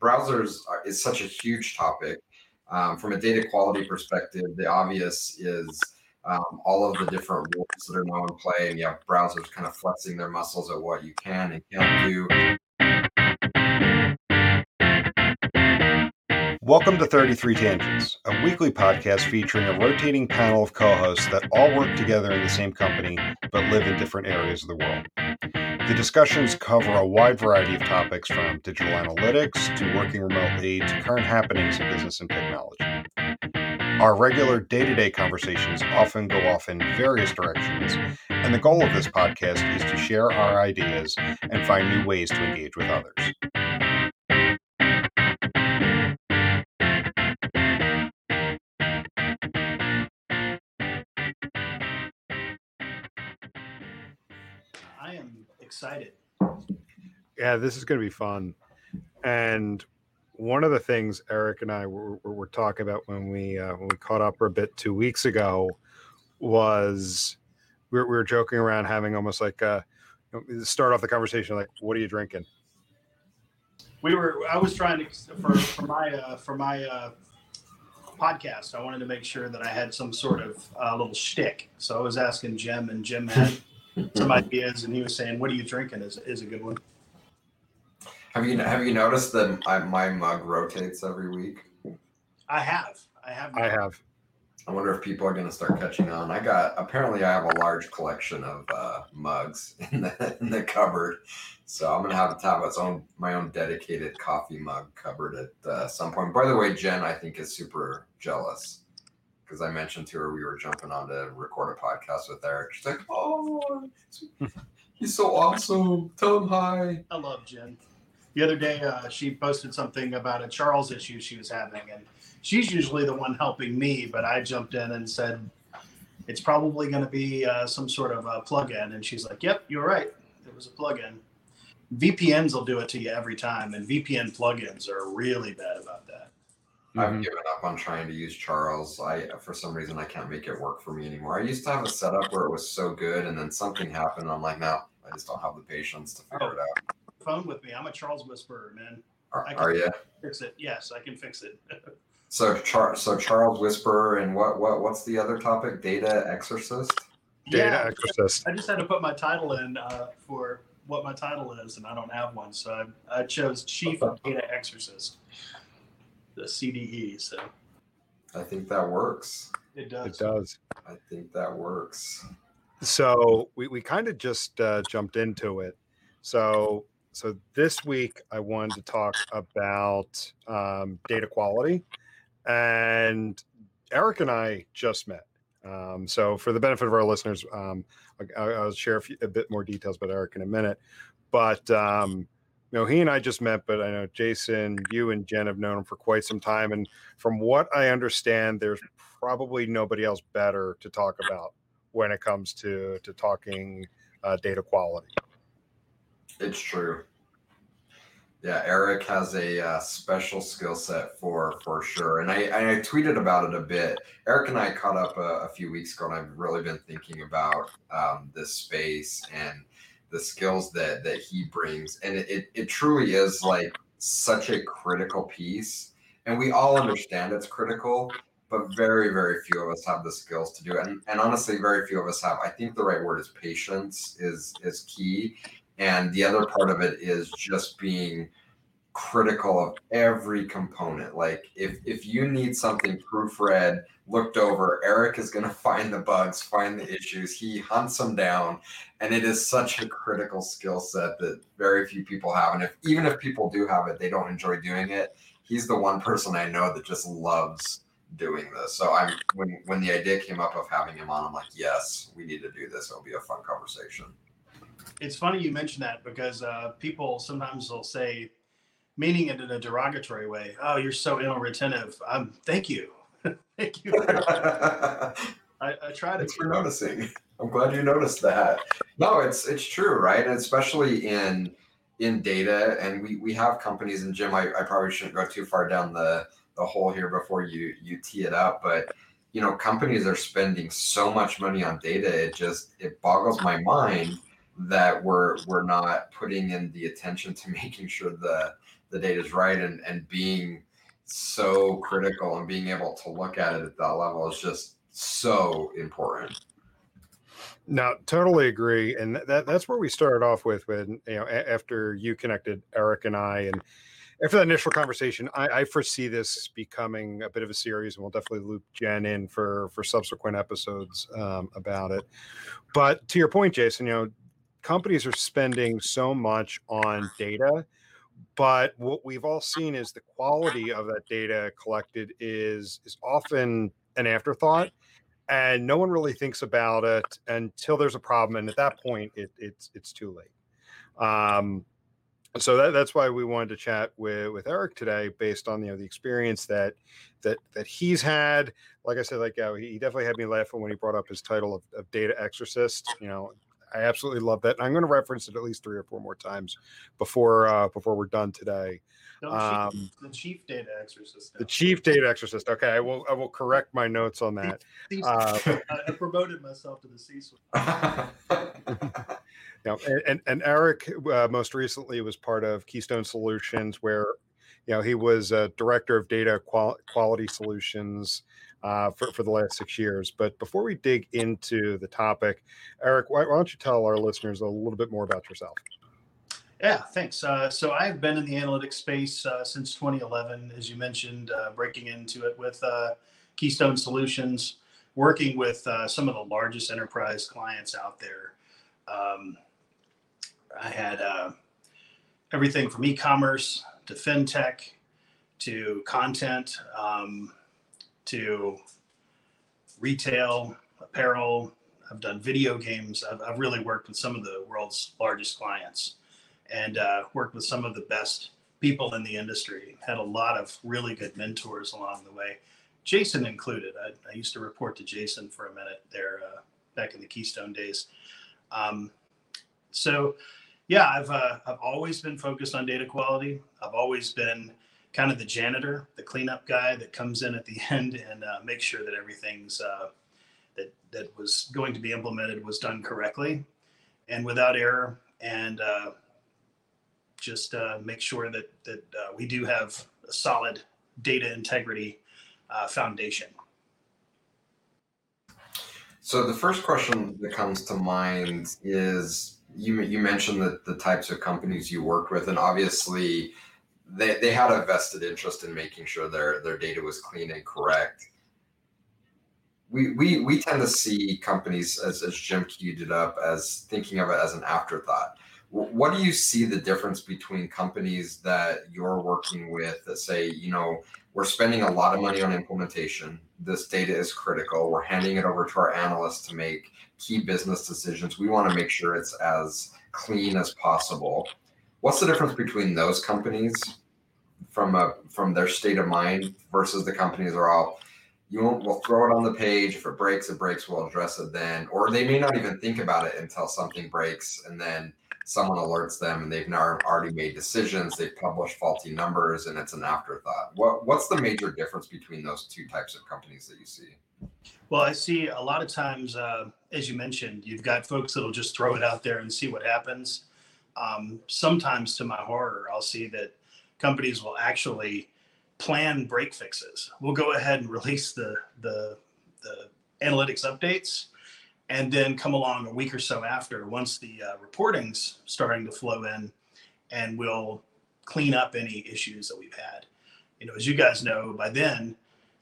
browsers are, is such a huge topic. Um, from a data quality perspective, the obvious is um, all of the different rules that are now in play, and you have browsers kind of flexing their muscles at what you can and can't do. Welcome to 33 Tangents, a weekly podcast featuring a rotating panel of co hosts that all work together in the same company but live in different areas of the world. The discussions cover a wide variety of topics from digital analytics to working remotely to current happenings in business and technology. Our regular day to day conversations often go off in various directions, and the goal of this podcast is to share our ideas and find new ways to engage with others. Excited. Yeah, this is going to be fun. And one of the things Eric and I were, were talking about when we uh, when we caught up a bit two weeks ago was we were, we were joking around having almost like a, start off the conversation like, "What are you drinking?" We were. I was trying to for for my uh, for my uh, podcast. I wanted to make sure that I had some sort of uh, little shtick. So I was asking Jim, and Jim had some ideas, and he was saying, "What are you drinking?" is is a good one. Have you have you noticed that I, my mug rotates every week? I have. I have. I have. I wonder if people are going to start catching on. I got apparently I have a large collection of uh, mugs in the in the cupboard, so I'm going to have to have its own my own dedicated coffee mug cupboard at uh, some point. By the way, Jen, I think is super jealous because I mentioned to her we were jumping on to record a podcast with Eric. She's like, "Oh, he's so awesome! Tell him hi." I love Jen. The other day, uh, she posted something about a Charles issue she was having, and she's usually the one helping me, but I jumped in and said it's probably going to be uh, some sort of a plug-in, and she's like, "Yep, you're right. It was a plug-in." VPNs will do it to you every time, and VPN plugins are really bad about that. I've mm-hmm. given up on trying to use Charles. I for some reason I can't make it work for me anymore. I used to have a setup where it was so good, and then something happened. I'm like, no, I just don't have the patience to figure oh, it out. Phone with me. I'm a Charles whisperer, man. Are, are you? Fix it. Yes, I can fix it. so Char- so Charles Whisperer, and what what what's the other topic? Data exorcist. Data yeah, exorcist. I just had to put my title in uh, for what my title is, and I don't have one, so I, I chose Chief of Data Exorcist the CDE. So I think that works. It does. It does. I think that works. So we, we kind of just uh, jumped into it. So so this week I wanted to talk about um, data quality, and Eric and I just met. Um, so for the benefit of our listeners, um, I, will share a, few, a, bit more details about Eric in a minute. But um, know, he and I just met, but I know Jason, you and Jen have known him for quite some time. And from what I understand, there's probably nobody else better to talk about when it comes to to talking uh, data quality. It's true. Yeah, Eric has a uh, special skill set for for sure, and I, I tweeted about it a bit. Eric and I caught up a, a few weeks ago, and I've really been thinking about um, this space and the skills that that he brings. And it, it, it truly is like such a critical piece. And we all understand it's critical but very very few of us have the skills to do it. And, and honestly very few of us have. I think the right word is patience is is key. And the other part of it is just being critical of every component. Like if if you need something proofread, looked over, Eric is going to find the bugs, find the issues. He hunts them down, and it is such a critical skill set that very few people have. And if even if people do have it, they don't enjoy doing it. He's the one person I know that just loves doing this. So I'm when when the idea came up of having him on, I'm like, yes, we need to do this. It'll be a fun conversation. It's funny you mention that because uh, people sometimes will say meaning it in a derogatory way. Oh, you're so inattentive. Um, thank you. thank you. I, I try to. Thanks for noticing. I'm glad you noticed that. No, it's it's true, right? And especially in in data, and we we have companies. And Jim, I, I probably shouldn't go too far down the the hole here before you you tee it up, but you know, companies are spending so much money on data. It just it boggles my mind that we're we're not putting in the attention to making sure the the data is right and and being so critical and being able to look at it at that level is just so important. No, totally agree, and that that's where we started off with when you know a- after you connected Eric and I, and after that initial conversation, I, I foresee this becoming a bit of a series, and we'll definitely loop Jen in for for subsequent episodes um, about it. But to your point, Jason, you know, companies are spending so much on data, but what we've all seen is the quality of that data collected is is often an afterthought and no one really thinks about it until there's a problem and at that point it, it's it's too late. Um, so that, that's why we wanted to chat with with eric today based on you know the experience that that that he's had. Like i said like uh, he definitely had me laughing when he brought up his title of, of data exorcist you know i absolutely love that and i'm going to reference it at least three or four more times before uh before we're done today No, Um, chief, the chief data exorcist. the chief data exorcist okay i will i will correct my notes on that uh, I promoted myself to the C-suite. you know, and, and, and Eric uh, most recently was part of Keystone Solutions, where you know he was a director of data qual- quality solutions uh, for for the last six years. But before we dig into the topic, Eric, why, why don't you tell our listeners a little bit more about yourself? Yeah, thanks. Uh, so I've been in the analytics space uh, since 2011, as you mentioned, uh, breaking into it with uh, Keystone Solutions, working with uh, some of the largest enterprise clients out there. Um, I had uh, everything from e-commerce to fintech to content um, to retail, apparel. I've done video games. I've, I've really worked with some of the world's largest clients and uh, worked with some of the best people in the industry. Had a lot of really good mentors along the way, Jason included. I, I used to report to Jason for a minute there uh, back in the Keystone days. Um, so, yeah, I've uh, I've always been focused on data quality. I've always been kind of the janitor, the cleanup guy that comes in at the end and uh, makes sure that everything's uh, that that was going to be implemented was done correctly and without error. And uh, just uh, make sure that that uh, we do have a solid data integrity uh, foundation. So the first question that comes to mind is you you mentioned that the types of companies you worked with, and obviously they, they had a vested interest in making sure their their data was clean and correct. We we we tend to see companies as as Jim queued it up as thinking of it as an afterthought. What do you see the difference between companies that you're working with that say, you know, we're spending a lot of money on implementation. This data is critical. We're handing it over to our analysts to make key business decisions. We want to make sure it's as clean as possible. What's the difference between those companies from a from their state of mind versus the companies are all you won't we'll throw it on the page. If it breaks, it breaks, we'll address it then. Or they may not even think about it until something breaks and then someone alerts them and they've now already made decisions, they've published faulty numbers and it's an afterthought. What what's the major difference between those two types of companies that you see? Well, I see a lot of times, uh, as you mentioned, you've got folks that'll just throw it out there and see what happens. Um, sometimes, to my horror, I'll see that companies will actually plan break fixes. We'll go ahead and release the the, the analytics updates, and then come along a week or so after, once the uh, reporting's starting to flow in, and we'll clean up any issues that we've had. You know, as you guys know, by then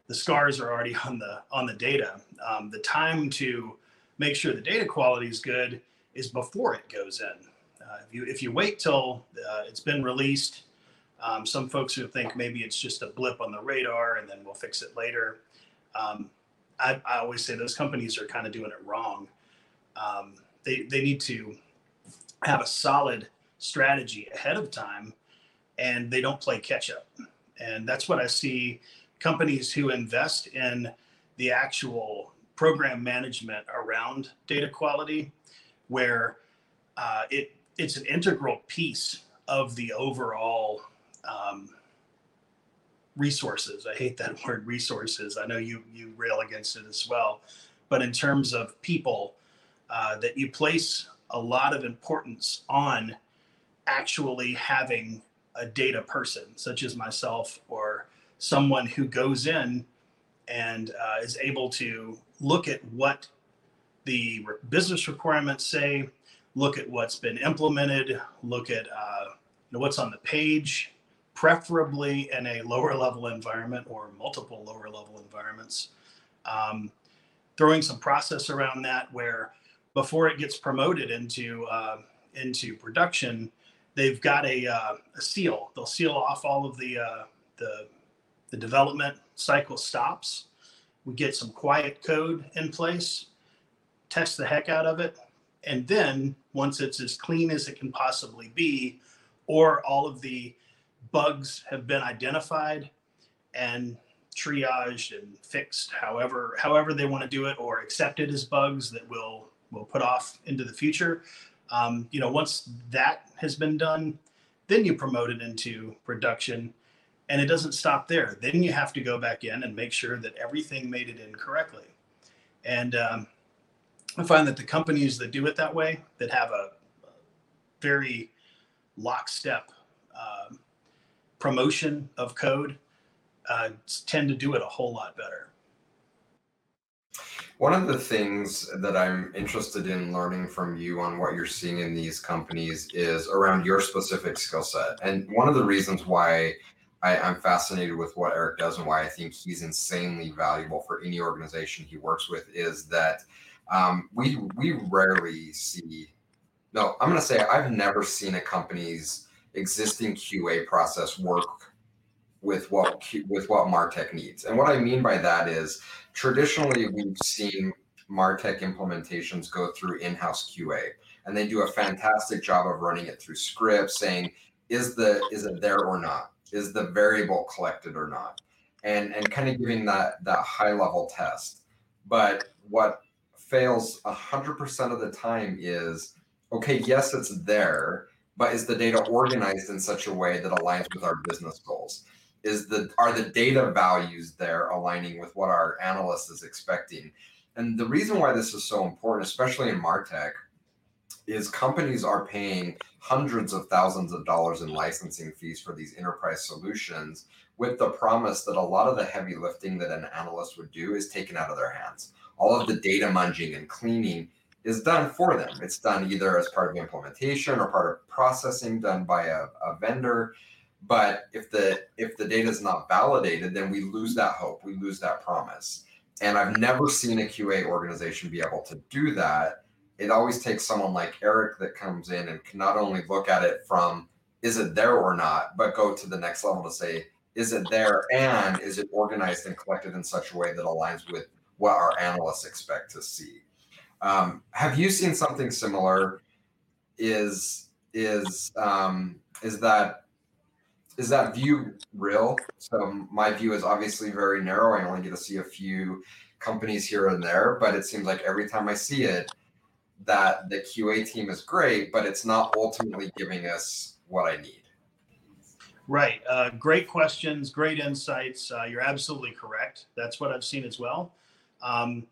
the scars are already on the on the data. Um, the time to make sure the data quality is good is before it goes in. Uh, if you if you wait till uh, it's been released, um, some folks who think maybe it's just a blip on the radar and then we'll fix it later. Um, I, I always say those companies are kind of doing it wrong. Um, they they need to have a solid strategy ahead of time, and they don't play catch up. And that's what I see companies who invest in the actual program management around data quality, where uh, it it's an integral piece of the overall um, resources. I hate that word resources. I know you you rail against it as well, but in terms of people, uh, that you place a lot of importance on actually having a data person, such as myself, or someone who goes in and uh, is able to look at what the business requirements say, look at what's been implemented, look at uh, you know, what's on the page, preferably in a lower level environment or multiple lower level environments. Um, throwing some process around that where before it gets promoted into uh, into production, they've got a, uh, a seal. They'll seal off all of the uh, the the development cycle stops. We get some quiet code in place, test the heck out of it, and then once it's as clean as it can possibly be, or all of the bugs have been identified and triaged and fixed however however they want to do it or accepted as bugs that will will put off into the future. Um, you know once that has been done then you promote it into production and it doesn't stop there. Then you have to go back in and make sure that everything made it in correctly. And um, i find that the companies that do it that way that have a very lockstep um, promotion of code uh, tend to do it a whole lot better. One of the things that I'm interested in learning from you on what you're seeing in these companies is around your specific skill set. And one of the reasons why I, am fascinated with what Eric does and why I think he's insanely valuable for any organization he works with is that um, we we rarely see. No, I'm going to say I've never seen a company's existing QA process work with what with what Martech needs. And what I mean by that is traditionally we've seen Martech implementations go through in-house QA and they do a fantastic job of running it through scripts saying is the is it there or not? Is the variable collected or not? And and kind of giving that that high level test. But what fails 100% of the time is okay, yes, it's there, but is the data organized in such a way that aligns with our business goals? is the are the data values there aligning with what our analyst is expecting and the reason why this is so important especially in martech is companies are paying hundreds of thousands of dollars in licensing fees for these enterprise solutions with the promise that a lot of the heavy lifting that an analyst would do is taken out of their hands all of the data munging and cleaning is done for them it's done either as part of the implementation or part of processing done by a, a vendor but if the if the data is not validated, then we lose that hope, we lose that promise. And I've never seen a QA organization be able to do that. It always takes someone like Eric that comes in and can not only look at it from is it there or not, but go to the next level to say, is it there and is it organized and collected in such a way that aligns with what our analysts expect to see? Um, have you seen something similar? Is is um, is that is that view real? So my view is obviously very narrow. I only get to see a few companies here and there, but it seems like every time I see it, that the QA team is great, but it's not ultimately giving us what I need. Right. Uh, great questions, great insights. Uh, you're absolutely correct. That's what I've seen as well. Um,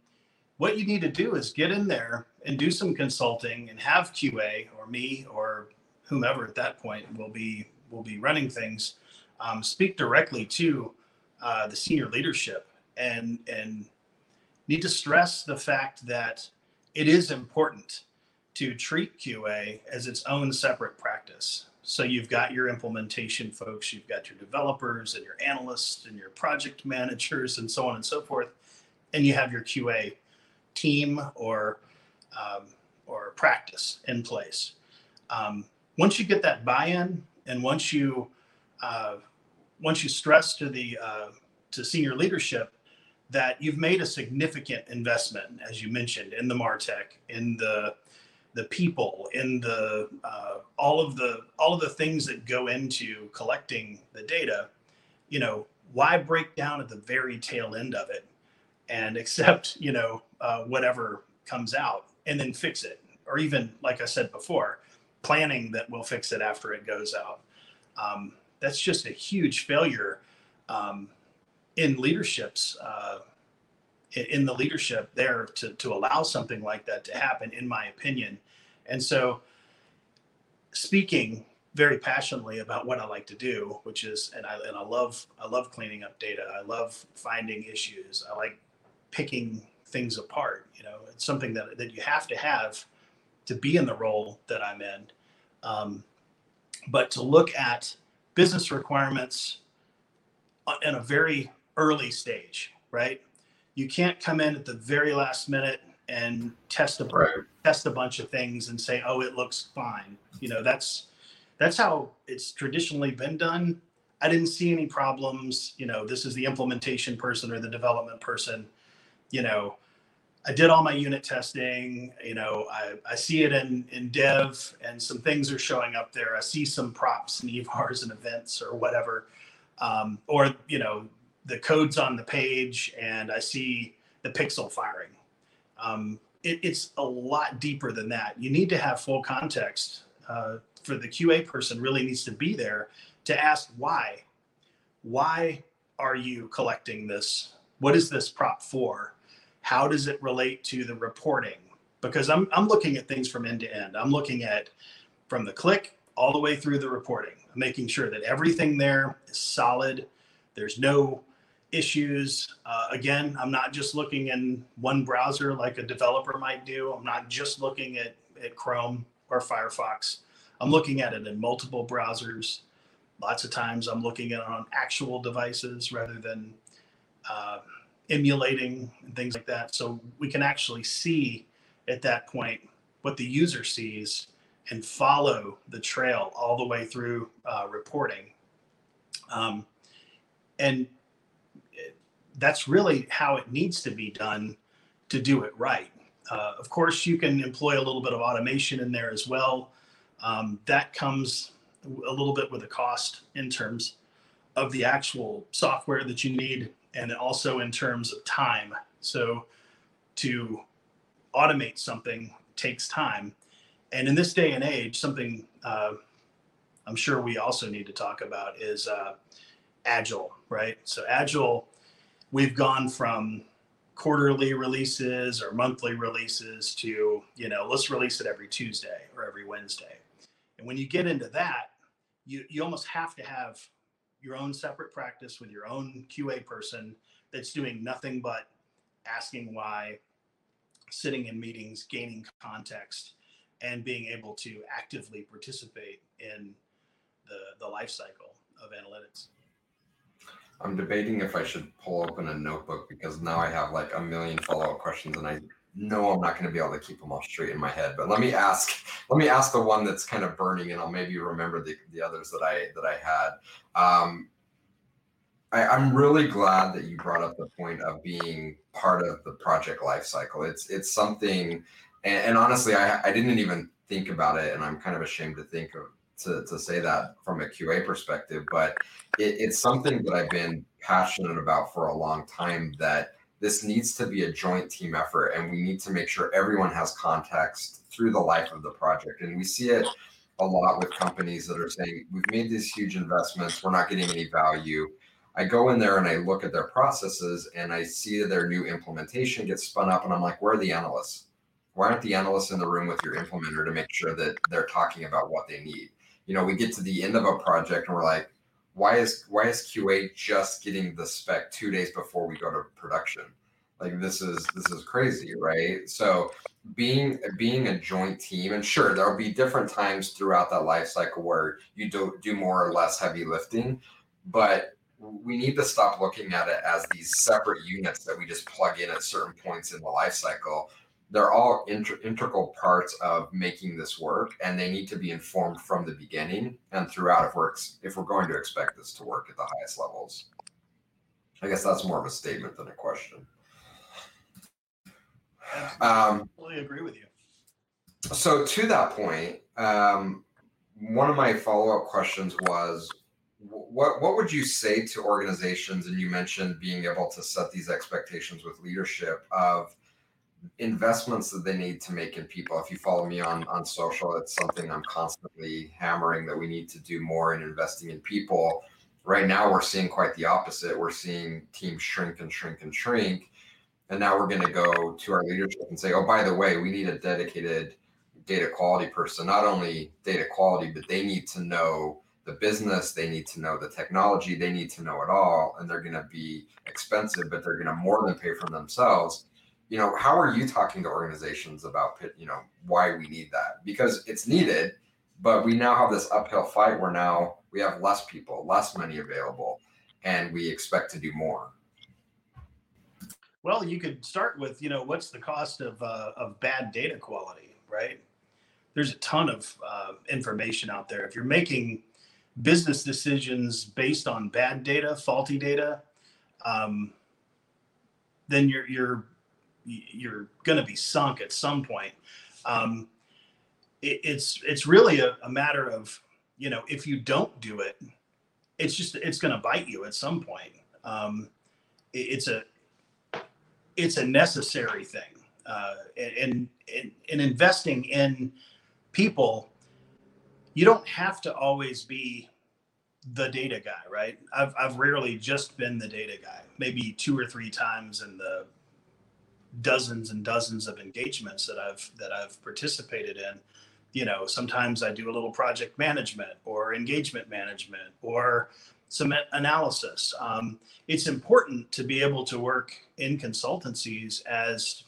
what you need to do is get in there and do some consulting and have QA or me or whomever at that point will be will be running things um, speak directly to uh, the senior leadership and and need to stress the fact that it is important to treat QA as its own separate practice. So you've got your implementation folks, you've got your developers and your analysts and your project managers and so on and so forth, and you have your QA team or um, or practice in place. Um, once you get that buy-in and once you uh, once you stress to the uh, to senior leadership that you've made a significant investment, as you mentioned, in the Martech, in the the people, in the uh, all of the all of the things that go into collecting the data, you know, why break down at the very tail end of it and accept, you know, uh, whatever comes out and then fix it, or even like I said before, planning that we'll fix it after it goes out. Um, that's just a huge failure um, in leaderships, uh, in the leadership there to, to allow something like that to happen, in my opinion. And so, speaking very passionately about what I like to do, which is and I and I love I love cleaning up data. I love finding issues. I like picking things apart. You know, it's something that that you have to have to be in the role that I'm in. Um, but to look at business requirements in a very early stage, right? You can't come in at the very last minute and test a right. test a bunch of things and say, "Oh, it looks fine." You know, that's that's how it's traditionally been done. I didn't see any problems. You know, this is the implementation person or the development person. You know, I did all my unit testing. You know, I, I see it in, in dev and some things are showing up there. I see some props and EVARs and events or whatever. Um, or, you know, the code's on the page and I see the pixel firing. Um, it, it's a lot deeper than that. You need to have full context uh, for the QA person really needs to be there to ask why. Why are you collecting this? What is this prop for? How does it relate to the reporting? Because I'm, I'm looking at things from end to end. I'm looking at from the click all the way through the reporting, making sure that everything there is solid. There's no issues. Uh, again, I'm not just looking in one browser like a developer might do. I'm not just looking at, at Chrome or Firefox. I'm looking at it in multiple browsers. Lots of times I'm looking at it on actual devices rather than uh, emulating and things like that. So we can actually see at that point what the user sees and follow the trail all the way through uh, reporting. Um, and that's really how it needs to be done to do it right. Uh, of course, you can employ a little bit of automation in there as well. Um, that comes a little bit with a cost in terms of the actual software that you need and also in terms of time. So to automate something takes time. And in this day and age, something uh, I'm sure we also need to talk about is uh, Agile, right? So Agile, we've gone from quarterly releases or monthly releases to, you know, let's release it every Tuesday or every Wednesday. And when you get into that, you, you almost have to have your own separate practice with your own QA person that's doing nothing but asking why, sitting in meetings, gaining context, and being able to actively participate in the, the life cycle of analytics. I'm debating if I should pull open a notebook because now I have like a million follow up questions and I know I'm not going to be able to keep them all straight in my head. But let me ask, let me ask the one that's kind of burning, and I'll maybe remember the, the others that I that I had. Um, I, I'm really glad that you brought up the point of being part of the project lifecycle. It's it's something, and, and honestly, I I didn't even think about it, and I'm kind of ashamed to think of to, to say that from a QA perspective, but it, it's something that I've been passionate about for a long time that this needs to be a joint team effort and we need to make sure everyone has context through the life of the project. And we see it a lot with companies that are saying we've made these huge investments. We're not getting any value. I go in there and i look at their processes and i see their new implementation gets spun up and i'm like where are the analysts? Why aren't the analysts in the room with your implementer to make sure that they're talking about what they need? You know we get to the end of a project and we're like why is why is QA just getting the spec two days before we go to production? Like this is this is crazy, right? So being being a joint team, and sure there'll be different times throughout that life cycle where you do do more or less heavy lifting, but we need to stop looking at it as these separate units that we just plug in at certain points in the life cycle they're all inter- integral parts of making this work and they need to be informed from the beginning and throughout if we're ex- if we're going to expect this to work at the highest levels. I guess that's more of a statement than a question. Um, I totally agree with you. so to that point um, one of my follow-up questions was what what would you say to organizations and you mentioned being able to set these expectations with leadership of investments that they need to make in people. If you follow me on on social, it's something I'm constantly hammering that we need to do more in investing in people. Right now, we're seeing quite the opposite. We're seeing teams shrink and shrink and shrink, and now we're going to go to our leadership and say, "Oh, by the way, we need a dedicated data quality person, not only data quality, but they need to know the business, they need to know the technology, they need to know it all, and they're going to be expensive, but they're going to more than pay for themselves. You know, how are you talking to organizations about, you know, why we need that? Because it's needed, but we now have this uphill fight where now we have less people, less money available, and we expect to do more. Well, you could start with, you know, what's the cost of uh, of bad data quality, right? There's a ton of uh, information out there. If you're making business decisions based on bad data, faulty data, um, then you're you're you're going to be sunk at some point. Um, it, it's it's really a, a matter of you know if you don't do it, it's just it's going to bite you at some point. Um, it, it's a it's a necessary thing, uh, and, and and investing in people you don't have to always be the data guy, right? I've I've rarely just been the data guy. Maybe two or three times in the dozens and dozens of engagements that I've that I've participated in. You know, sometimes I do a little project management or engagement management or some analysis. Um, it's important to be able to work in consultancies as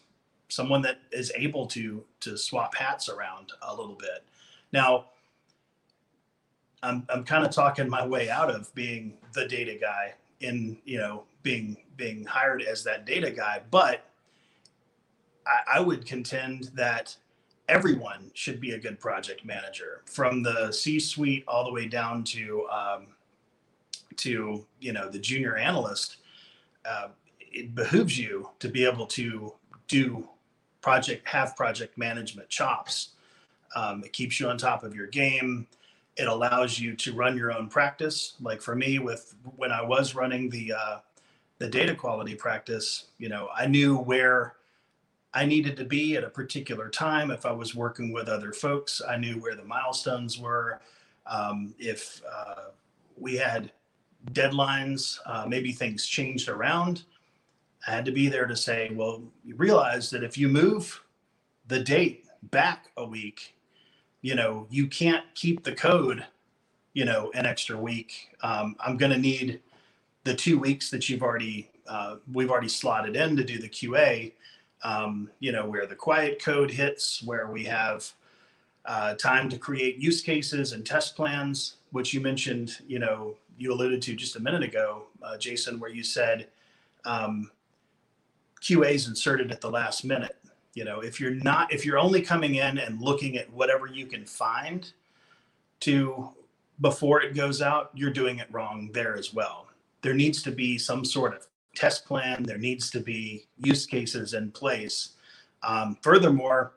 someone that is able to to swap hats around a little bit. Now, I'm I'm kind of talking my way out of being the data guy in you know being being hired as that data guy, but I, I would contend that everyone should be a good project manager from the C-suite all the way down to um, to you know the junior analyst. Uh, it behooves you to be able to do project have project management chops. Um, it keeps you on top of your game it allows you to run your own practice. Like for me, with when I was running the uh, the data quality practice, you know, I knew where I needed to be at a particular time. If I was working with other folks, I knew where the milestones were. Um, if uh, we had deadlines, uh, maybe things changed around. I had to be there to say, well, you realize that if you move the date back a week, you know, you can't keep the code, you know, an extra week. Um, I'm going to need the two weeks that you've already, uh, we've already slotted in to do the QA, um, you know, where the quiet code hits, where we have uh, time to create use cases and test plans, which you mentioned, you know, you alluded to just a minute ago, uh, Jason, where you said um, QA is inserted at the last minute. You know if you're not if you're only coming in and looking at whatever you can find to before it goes out you're doing it wrong there as well. There needs to be some sort of test plan there needs to be use cases in place. Um, furthermore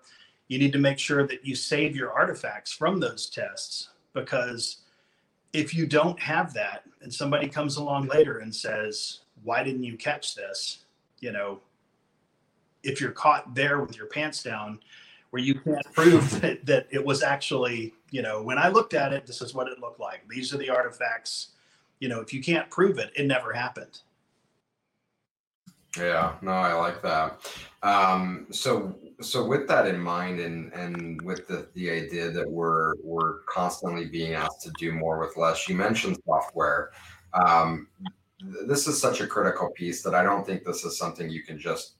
you need to make sure that you save your artifacts from those tests because if you don't have that and somebody comes along later and says why didn't you catch this? You know if you're caught there with your pants down where you can't prove that, that it was actually you know when i looked at it this is what it looked like. These are the artifacts you know if you can't prove it it never happened yeah no i like that um, so so with that in mind and and with the the idea that we're we're constantly being asked to do more with less you mentioned software um, this is such a critical piece that i don't think this is something you can just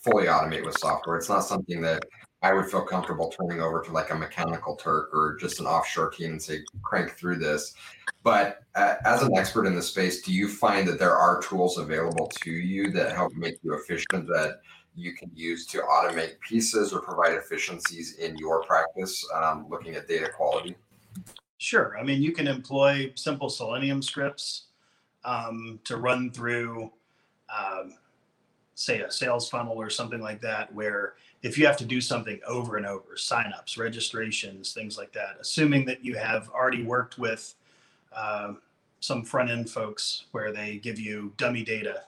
fully automate with software. It's not something that I would feel comfortable turning over to like a mechanical Turk or just an offshore team and say, crank through this. But uh, as an expert in the space, do you find that there are tools available to you that help make you efficient that you can use to automate pieces or provide efficiencies in your practice um, looking at data quality? Sure. I mean, you can employ simple Selenium scripts um, to run through um, say a sales funnel or something like that where if you have to do something over and over signups registrations things like that assuming that you have already worked with uh, some front end folks where they give you dummy data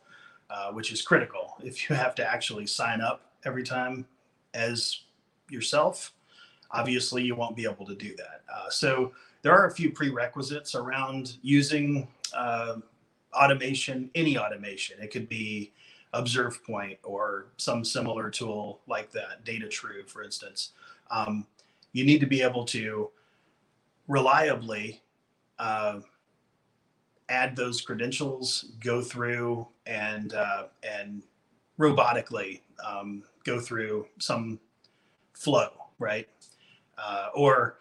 uh, which is critical. If you have to actually sign up every time as yourself obviously you won't be able to do that. Uh, so there are a few prerequisites around using uh, automation any automation. It could be Observepoint or some similar tool like that, DataTrue, for instance. Um, you need to be able to reliably uh, add those credentials, go through and uh, and robotically um, go through some flow, right? Uh, or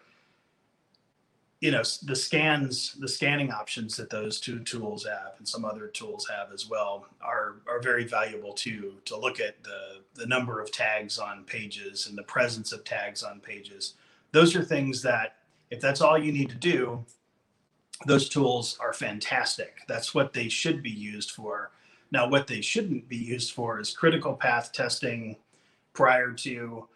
you know the scans the scanning options that those two tools have and some other tools have as well are are very valuable too to look at the the number of tags on pages and the presence of tags on pages. Those are things that if that's all you need to do those tools are fantastic. That's what they should be used for. Now what they shouldn't be used for is critical path testing prior to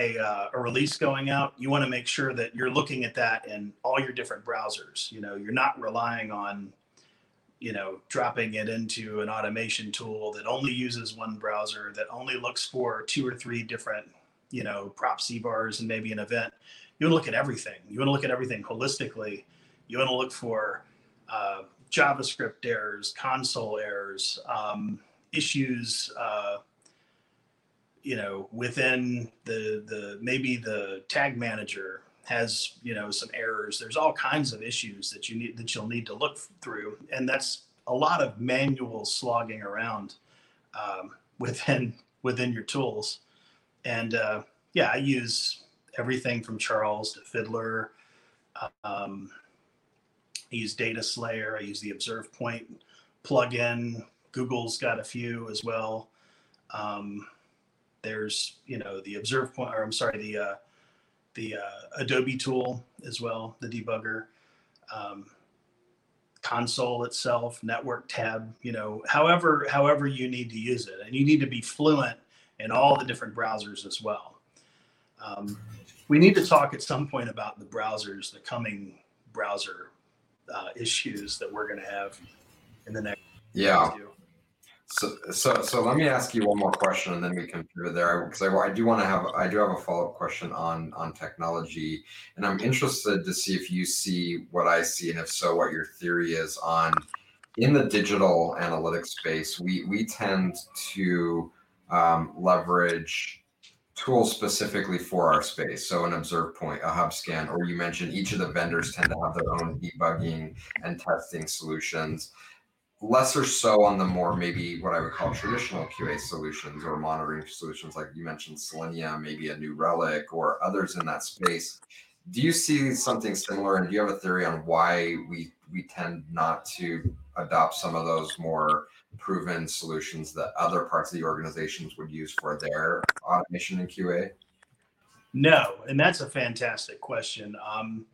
a, uh, a release going out, you want to make sure that you're looking at that in all your different browsers. You know, you're not relying on, you know, dropping it into an automation tool that only uses one browser, that only looks for two or three different, you know, prop eVars and maybe an event. You want to look at everything. You want to look at everything holistically. You want to look for uh, JavaScript errors, console errors, um, issues. Uh, you know within the the maybe the tag manager has you know some errors. There's all kinds of issues that you need that you'll need to look through and that's a lot of manual slogging around um, within within your tools. And uh, yeah i use everything from charles to fiddler. Um, i use data slayer. I use the observe point plugin. Google's got a few as well. Um, there's you know the observe point, or I'm sorry, the uh, the uh, Adobe tool as well, the debugger, um, console itself, network tab. You know, however however you need to use it, and you need to be fluent in all the different browsers as well. Um, we need to talk at some point about the browsers, the coming browser uh, issues that we're going to have in the next. Yeah. So, so, so let me ask you one more question, and then we can pivot there because I, I do want to have I do have a follow up question on on technology, and I'm interested to see if you see what I see, and if so, what your theory is on in the digital analytics space. We we tend to um, leverage tools specifically for our space. So an observe point, a hub scan, or you mentioned each of the vendors tend to have their own debugging and testing solutions lesser so on the more maybe what I would call traditional QA solutions or monitoring solutions, like you mentioned Selenium, maybe a New Relic or others in that space. Do you see something similar, and do you have a theory on why we we tend not to adopt some of those more proven solutions that other parts of the organizations would use for their automation and QA? No, and that's a fantastic question. Um,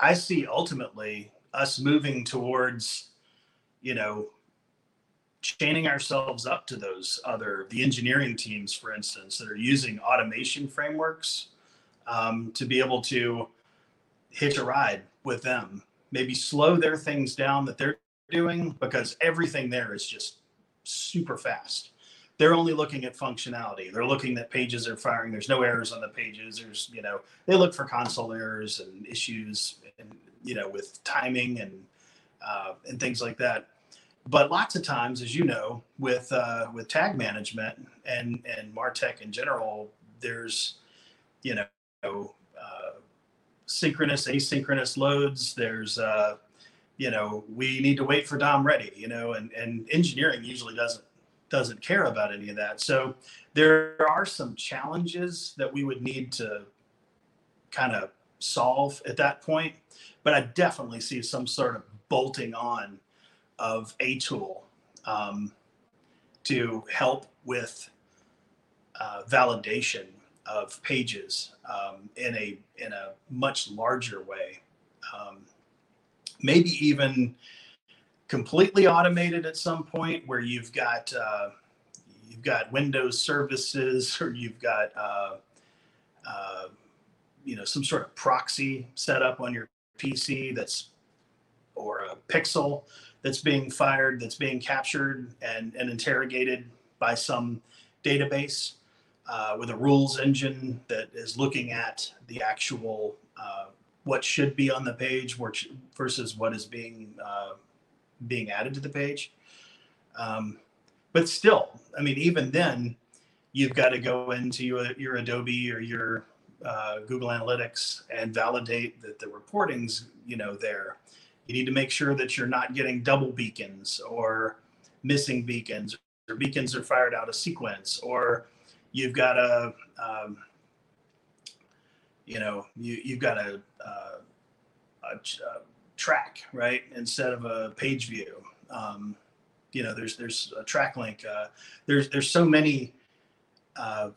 I see ultimately us moving towards you know, chaining ourselves up to those other the engineering teams, for instance, that are using automation frameworks um, to be able to hitch a ride with them, maybe slow their things down that they're doing because everything there is just super fast. They're only looking at functionality. They're looking that pages are firing. There's no errors on the pages. There's, you know, they look for console errors and issues and, you know, with timing and, uh, and things like that but lots of times, as you know, with uh, with tag management and and Martech in general, there's you know uh, synchronous, asynchronous loads. There's uh, you know we need to wait for DOM ready. You know, and and engineering usually doesn't doesn't care about any of that. So there are some challenges that we would need to kind of solve at that point. But I definitely see some sort of bolting on of a tool um, to help with uh, validation of pages um, in a in a much larger way. Um, maybe even completely automated at some point, where you've got uh, you've got Windows services or you've got uh, uh you know some sort of proxy set up on your PC that's or a pixel that's being fired, that's being captured and, and interrogated by some database uh, with a rules engine that is looking at the actual uh, what should be on the page versus what is being uh, being added to the page. Um, but still, I mean, even then, you've got to go into your, your Adobe or your uh, Google Analytics and validate that the reporting's you know there. You need to make sure that you're not getting double beacons or missing beacons or beacons are fired out of sequence or you've got a um, you know you, you've got a, uh, a, a, track right instead of a page view. Um, you know there's there's a track link uh, there's there's so many uh,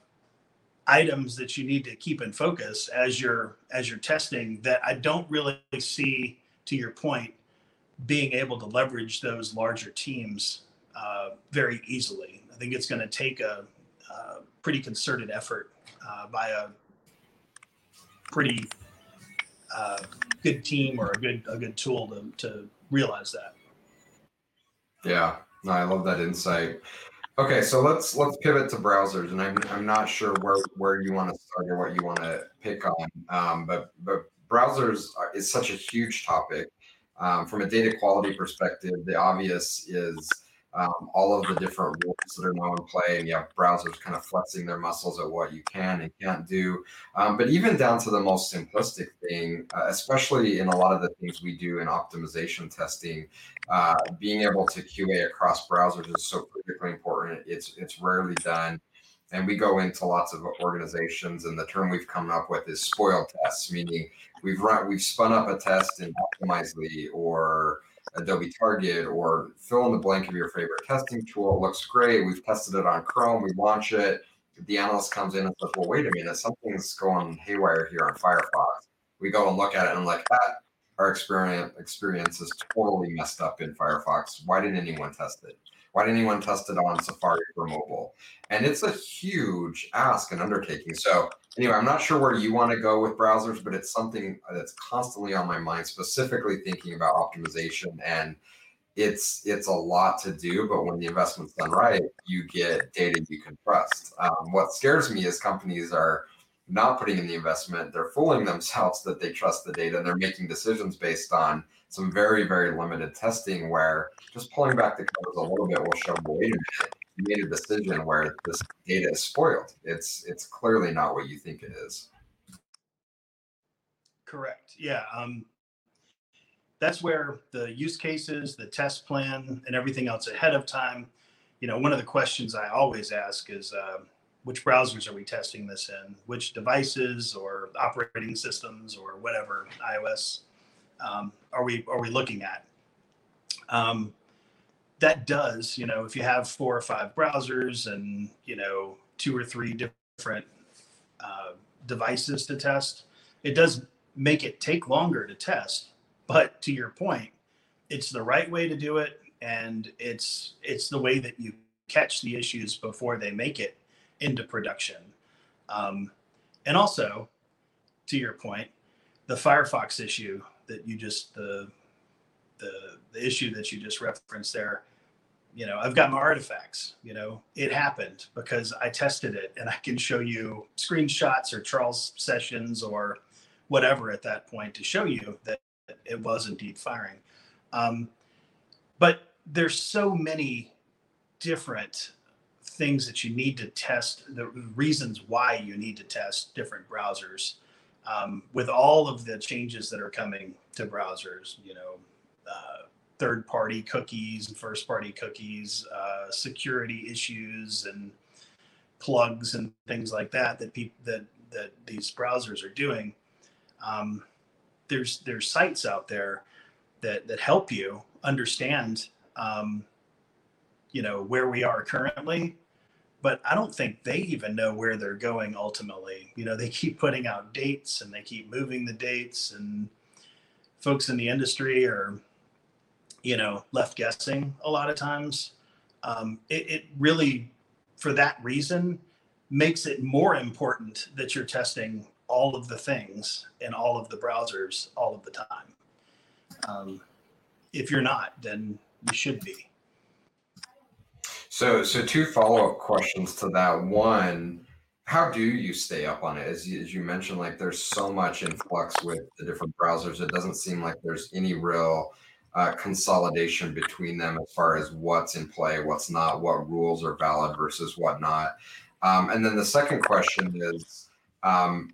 items that you need to keep in focus as you're as you're testing that i don't really see to your point being able to leverage those larger teams uh, very easily. I think it's going to take a, a, pretty concerted effort uh, by a pretty uh, good team or a good a good tool to, to realize that. Yeah. No, I love that insight. Okay, so let's let's pivot to browsers, and I'm I'm not sure where where you want to start or what you want to pick on, um, but but browsers are, is such a huge topic. Um, from a data quality perspective, the obvious is um, all of the different rules that are now in play, and you have browsers kind of flexing their muscles at what you can and can't do. Um, but even down to the most simplistic thing, uh, especially in a lot of the things we do in optimization testing, uh, being able to QA across browsers is so critically important. It's it's rarely done. And we go into lots of organizations, and the term we've come up with is spoil tests, meaning we've run, we've spun up a test in Optimizely or Adobe Target or fill in the blank of your favorite testing tool. It looks great. We've tested it on Chrome. We launch it. The analyst comes in and says, well, wait a minute, something's going haywire here on Firefox. We go and look at it and I'm like, that our experience experience is totally messed up in Firefox. Why didn't anyone test it? Why didn't anyone test it on Safari for mobile? And it's a huge ask and undertaking. So anyway, I'm not sure where you want to go with browsers, but it's something that's constantly on my mind, specifically thinking about optimization. And it's it's a lot to do, but when the investment's done right, you get data you can trust. Um, what scares me is companies are not putting in the investment. They're fooling themselves that they trust the data and they're making decisions based on some very, very limited testing where just pulling back the covers a little bit will show, wait a minute, you made a decision where this data is spoiled. It's it's clearly not what you think it is. Correct. Yeah. Um, that's where the use cases, the test plan, and everything else ahead of time. You know, one of the questions I always ask is, uh, which browsers are we testing this in? Which devices or operating systems or whatever iOS um, are we are we looking at? Um, that does, you know, if you have four or five browsers and you know two or three different uh, devices to test, it does make it take longer to test. But to your point, it's the right way to do it, and it's it's the way that you catch the issues before they make it into production. Um, and also, to your point, the Firefox issue that you just the the the issue that you just referenced there you know i've got my artifacts you know it happened because i tested it and i can show you screenshots or charles sessions or whatever at that point to show you that it was indeed firing. Um, but there's so many different things that you need to test the reasons why you need to test different browsers um, with all of the changes that are coming to browsers, you know, uh, third party cookies and first party cookies, uh, security issues and plugs and things like that that people that that these browsers are doing. Um, there's there's sites out there that that help you understand um, you know where we are currently but I don't think they even know where they're going ultimately. You know, they keep putting out dates and they keep moving the dates, and folks in the industry are, you know, left guessing a lot of times. Um, it, it really, for that reason, makes it more important that you're testing all of the things in all of the browsers all of the time. Um, if you're not, then you should be. So, so two follow up questions to that. One, how do you stay up on it? As as you mentioned, like there's so much influx with the different browsers. It doesn't seem like there's any real uh, consolidation between them as far as what's in play, what's not, what rules are valid versus what not. Um, and then the second question is, um,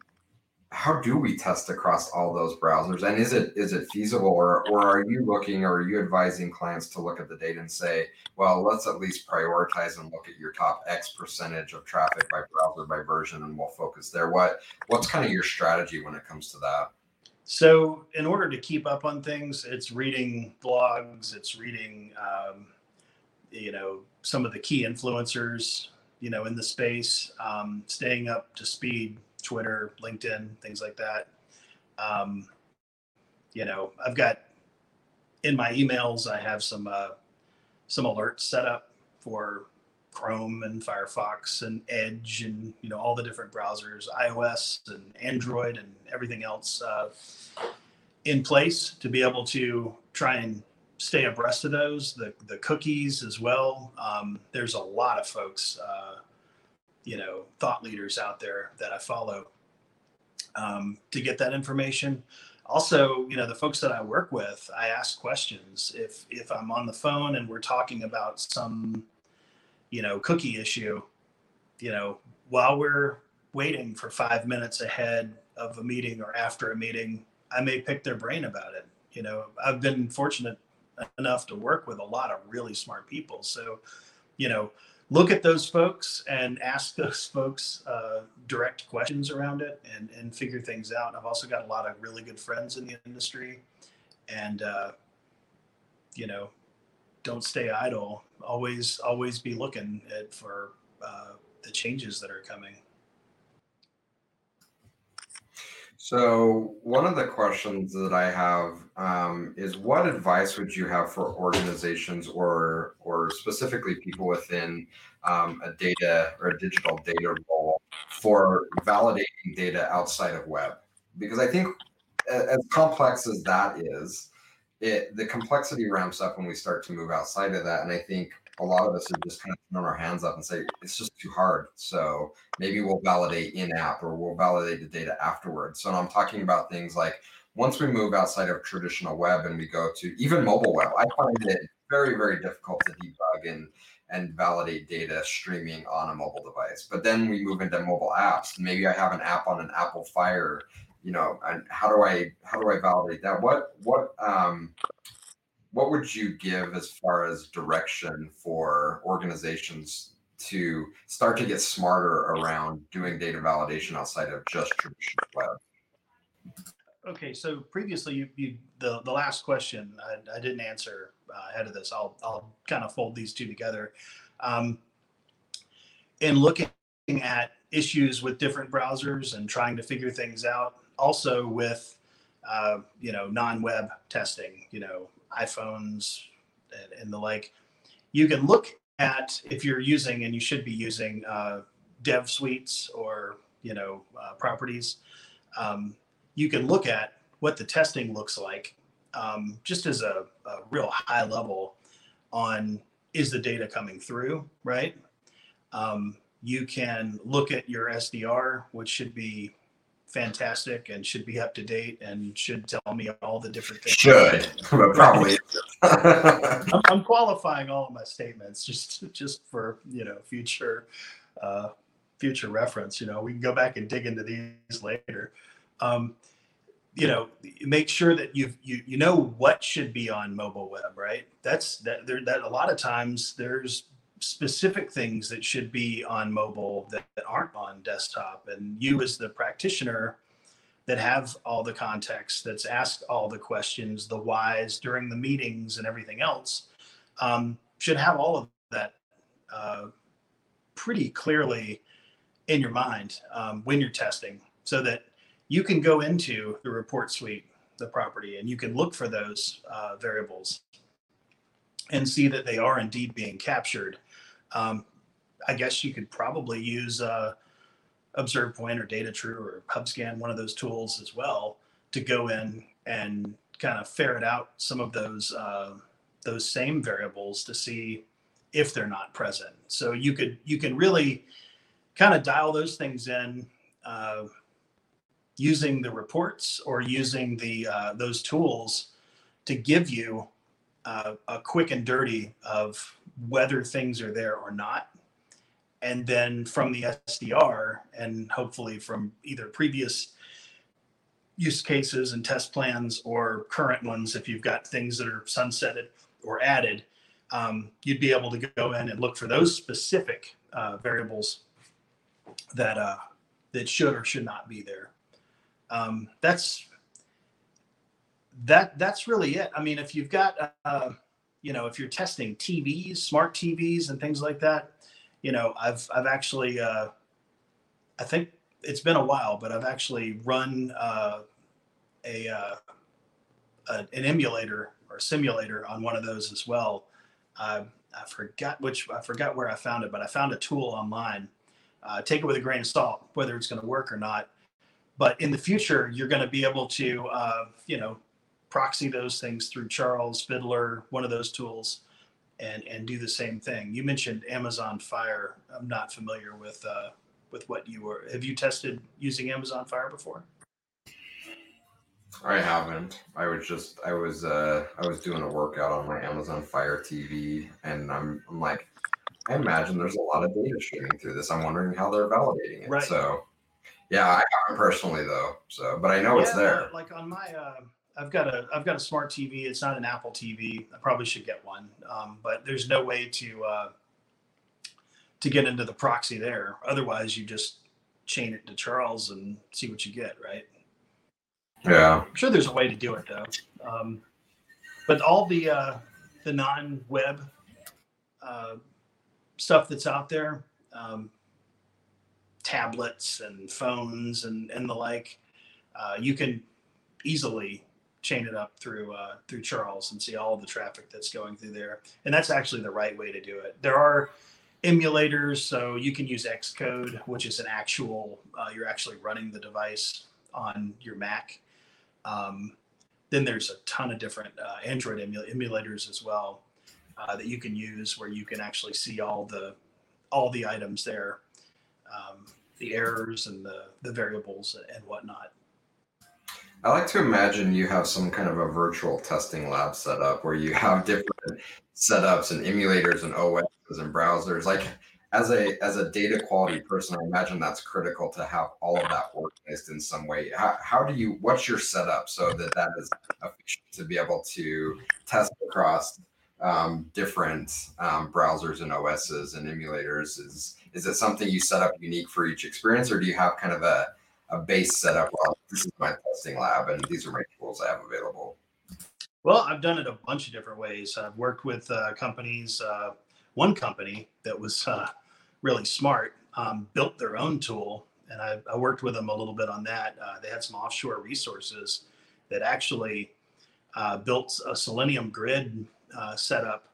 how do we test across all those browsers? And is it is it feasible or or are you looking or are you advising clients to look at the data and say well let's at least prioritize and look at your top x percentage of traffic by browser by version and we'll focus there. What what's kind of your strategy when it comes to that? So in order to keep up on things it's reading blogs it's reading um, you know some of the key influencers you know in the space um, staying up to speed Twitter, LinkedIn, things like that. Um, you know, I've got in my emails, I have some uh, some alerts set up for Chrome and Firefox and Edge and you know all the different browsers, iOS and Android and everything else uh, in place to be able to try and stay abreast of those. The the cookies as well. Um, there's a lot of folks. Uh, you know thought leaders out there that I follow um, to get that information. Also, you know the folks that I work with, I ask questions if if I'm on the phone and we're talking about some you know cookie issue. You know, while we're waiting for five minutes ahead of a meeting or after a meeting, I may pick their brain about it. You know, I've been fortunate enough to work with a lot of really smart people. So, you know, look at those folks and ask those folks uh, direct questions around it and, and figure things out. I've also got a lot of really good friends in the industry and, uh, you know, don't stay idle. Always, always be looking at for uh, the changes that are coming. So one of the questions that I have um, is, what advice would you have for organizations or or specifically people within um, a data or a digital data role for validating data outside of web? Because I think as complex as that is, it the complexity ramps up when we start to move outside of that, and I think a lot of us are just kind of throwing our hands up and say it's just too hard. So maybe we'll validate in app or we'll validate the data afterwards. So I'm talking about things like once we move outside of traditional web and we go to even mobile web, I find it very, very difficult to debug and and validate data streaming on a mobile device. But then we move into mobile apps. Maybe I have an app on an Apple Fire, you know, and how do I how do I validate that? What what um what would you give as far as direction for organizations to start to get smarter around doing data validation outside of just traditional web? Okay, so previously, you, you the the last question I, I didn't answer uh, ahead of this. I'll I'll kind of fold these two together. Um, in looking at issues with different browsers and trying to figure things out, also with uh, you know non-web testing, you know iPhones and, and, the like, you can look at if you're using and you should be using uh, dev suites or you know uh, properties. Um, you can look at what the testing looks like, um, just as a, a real high level on is the data coming through, right? Um, you can look at your SDR, which should be fantastic and should be up to date and should tell me all the different things. Should, probably. I'm, I'm, qualifying all of my statements just just for you know future uh, future reference. You know, we can go back and dig into these later. Um, you know, make sure that you you you know what should be on mobile web, right? That's that there that a lot of times there's specific things that should be on mobile that, that aren't on desktop. And you as the practitioner that have all the context that's asked all the questions the whys during the meetings and everything else um, should have all of that uh, pretty clearly in your mind um, when you're testing so that you can go into the report suite the property and you can look for those uh, variables and see that they are indeed being captured um, I guess you could probably use uh, ObservePoint or DataTrue or HubScan, one of those tools as well, to go in and kind of ferret out some of those uh, those same variables to see if they're not present. So you could you can really kind of dial those things in uh, using the reports or using the uh, those tools to give you uh, a quick and dirty of whether things are there or not. And then from the SDR, and hopefully from either previous use cases and test plans or current ones, if you've got things that are sunsetted or added, um, you'd be able to go in and look for those specific uh, variables that uh, that should or should not be there. Um, that's that that's really it. I mean, if you've got uh, you know if you're testing TVs, smart TVs, and things like that, you know, I've I've actually uh, I think it's been a while, but I've actually run uh, a, uh, a, an emulator or simulator on one of those as well. I forgot which I forgot where I found it, but I found a tool online. Uh, take it with a grain of salt, whether it's going to work or not. But in the future, you're going to be able to, uh, you know, proxy those things through Charles Fiddler, one of those tools, and and do the same thing. You mentioned Amazon Fire. I'm not familiar with uh, with what you were. Have you tested using Amazon Fire before? I haven't. I was just I was uh I was doing a workout on my Amazon Fire TV and I'm I'm like I imagine there's a lot of data streaming through this. I'm wondering how they're validating it. Right. So yeah, I haven't personally though. So but I know it's there. Like on my, uh, I've got a, I've got a smart TV. It's not an Apple TV. I probably should get one, um, but there's no way to uh, to get into the proxy there. Otherwise, you just chain it to Charles and see what you get, right? Yeah. I'm sure there's a way to do it though. Um, but all the uh, the non-web uh, stuff that's out there, um, tablets and phones and and the like, uh, you can easily chain it up through uh, through Charles and see all the traffic that's going through there. And that's actually the right way to do it. There are emulators, so you can use Xcode, which is an actual uh, you're actually running the device on your Mac. Um, then there's a ton of different uh, Android emu- emulators as well uh, that you can use, where you can actually see all the all the items there, um, the errors and the the variables and whatnot. I like to imagine you have some kind of a virtual testing lab set up where you have different setups and emulators and OSs and browsers. Like as a as a data quality person, I imagine that's critical to have all of that organized in some way. How, how do you what's your setup so that that is efficient to be able to test across um, different um, browsers and OSs and emulators? Is is it something you set up unique for each experience, or do you have kind of a a base setup. Well, this is my testing lab, and these are my tools I have available. Well, I've done it a bunch of different ways. I've worked with uh, companies. Uh, one company that was uh, really smart um, built their own tool, and I, I, worked with them a little bit on that. Uh, they had some offshore resources that actually uh, built a Selenium grid uh, setup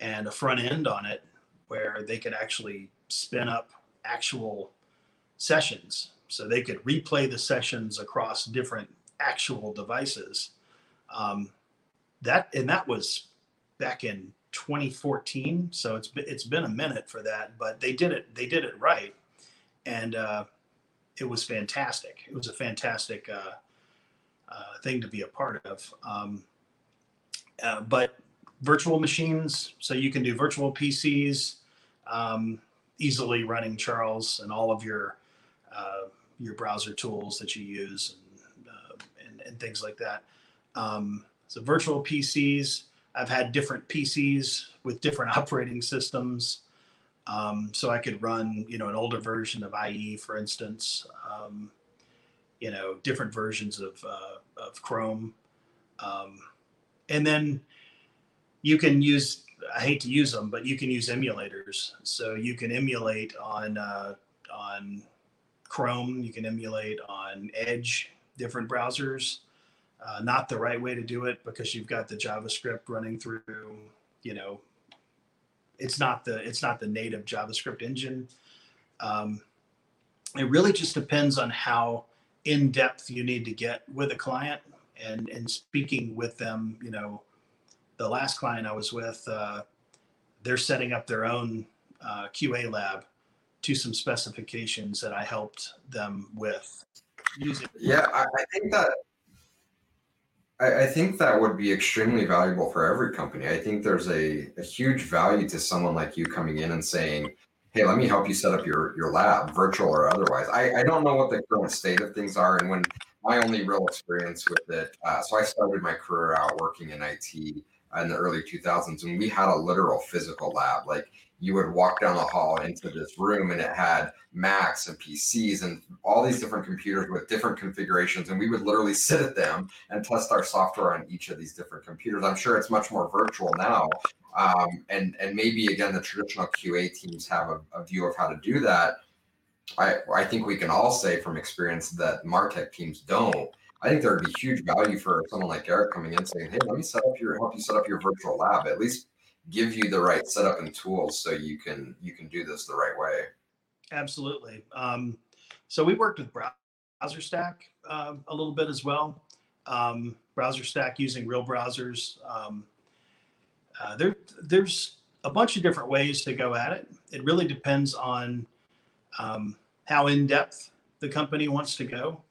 and a front end on it where they could actually spin up actual sessions so they could replay the sessions across different actual devices. Um, that and that was back in 2014, so it's been, it's been a minute for that, but they did it they did it right, and uh, it was fantastic. It was a fantastic uh, uh, thing to be a part of. Um, uh, but virtual machines, so you can do virtual PCs um, easily running Charles and all of your uh, your browser tools that you use and, uh, and, and, things like that. Um, so virtual PCs, I've had different PCs with different operating systems. Um, so I could run, you know, an older version of IE, for instance, um, you know, different versions of, uh, of Chrome. Um, and then you can use, I hate to use them, but you can use emulators. So you can emulate on, uh, on Chrome, you can emulate on Edge, different browsers. Uh, not the right way to do it because you've got the JavaScript running through, you know, it's not the it's not the native JavaScript engine. Um, it really just depends on how in depth you need to get with a client and and speaking with them. You know, the last client I was with, uh, they're setting up their own uh, QA lab to some specifications that I helped them with using. Yeah, I, I think that I, think that would be extremely valuable for every company. I think there's a, a huge value to someone like you coming in and saying, "Hey, let me help you set up your your lab, virtual or otherwise." I, I don't know what the current state of things are, and when my only real experience with it. Uh, so I started my career out working in IT in the early 2000s, and we had a literal physical lab. Like you would walk down the hall into this room and it had Macs and PCs and all these different computers with different configurations. And we would literally sit at them and test our software on each of these different computers. I'm sure it's much more virtual now. Um, and, and maybe again, the traditional QA teams have a, a view of how to do that. I, I think we can all say from experience that Martech teams don't. I think there would be huge value for someone like Eric coming in saying, "Hey, let me set up your help you set up your virtual lab. At least give you the right setup and tools so you can you can do this the right way. Absolutely. Um, so we worked with BrowserStack um, a little bit as well. Um, BrowserStack using real browsers. Um, uh, there, there's a bunch of different ways to go at it. It really depends on um, how in depth the company wants to go.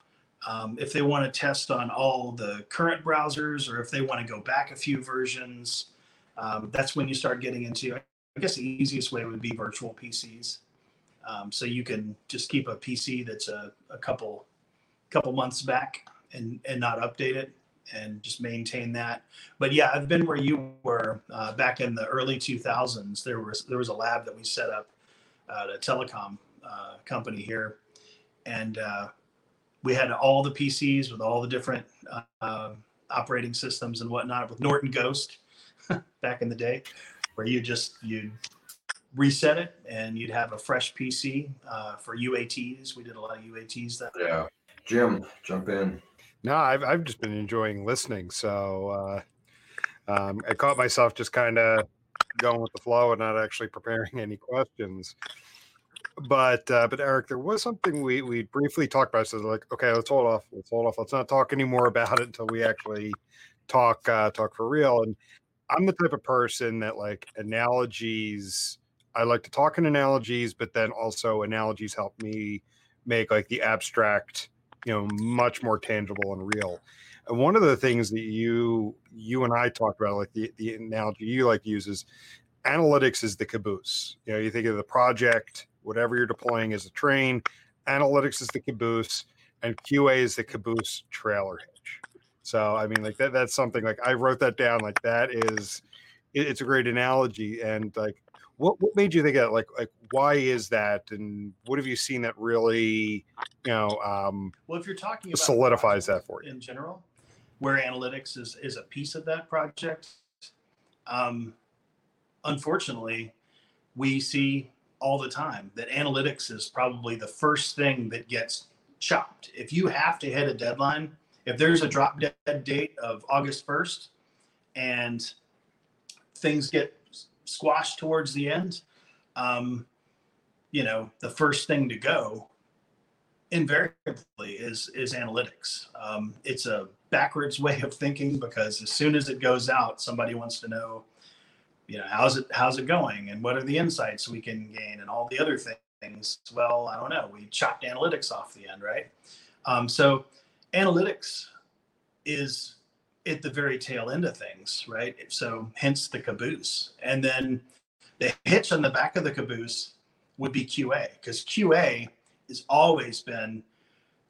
Um, if they want to test on all the current browsers, or if they want to go back a few versions, um, that's when you start getting into i guess the easiest way would be virtual pcs um, so you can just keep a pc that's a, a couple couple months back and and not update it and just maintain that. But yeah i've been where you were uh, back in the early 2000s there was there was a lab that we set up at a telecom uh, company here. And uh, we had all the pcs with all the different uh, operating systems and whatnot with norton ghost back in the day, where you just you'd reset it and you'd have a fresh PC uh, for UATs. We did a lot of UATs that. Yeah, Jim, jump in. No, I've I've just been enjoying listening. So uh, um, I caught myself just kind of going with the flow and not actually preparing any questions. But uh, but Eric, there was something we we briefly talked about. So like, okay, let's hold off. Let's hold off. Let's not talk anymore about it until we actually talk uh, talk for real. And I'm the type of person that like analogies. I like to talk in analogies, but then also analogies help me make like the abstract, you know, much more tangible and real. And one of the things that you you and I talked about, like the the analogy you like uses, analytics is the caboose. You know, you think of the project, whatever you're deploying is a train, analytics is the caboose, and QA is the caboose trailer hitch. So I mean, like that that's something like I wrote that down. Like that is it, it's a great analogy. And like what what made you think of like like why is that and what have you seen that really you know um well if you're talking about solidifies that for you in general where analytics is is a piece of that project um unfortunately we see all the time that analytics is probably the first thing that gets chopped if you have to hit a deadline if there's a drop dead date of August 1st and things get squashed towards the end, um, you know, the first thing to go invariably is is analytics. Um, it's a backwards way of thinking because as soon as it goes out, somebody wants to know, you know, how's it how's it going and what are the insights we can gain and all the other things. Well, I don't know. We chopped analytics off the end, right? Um, so analytics is at the very tail end of things, right? So hence the caboose. And then the hitch on the back of the caboose would be QA because QA has always been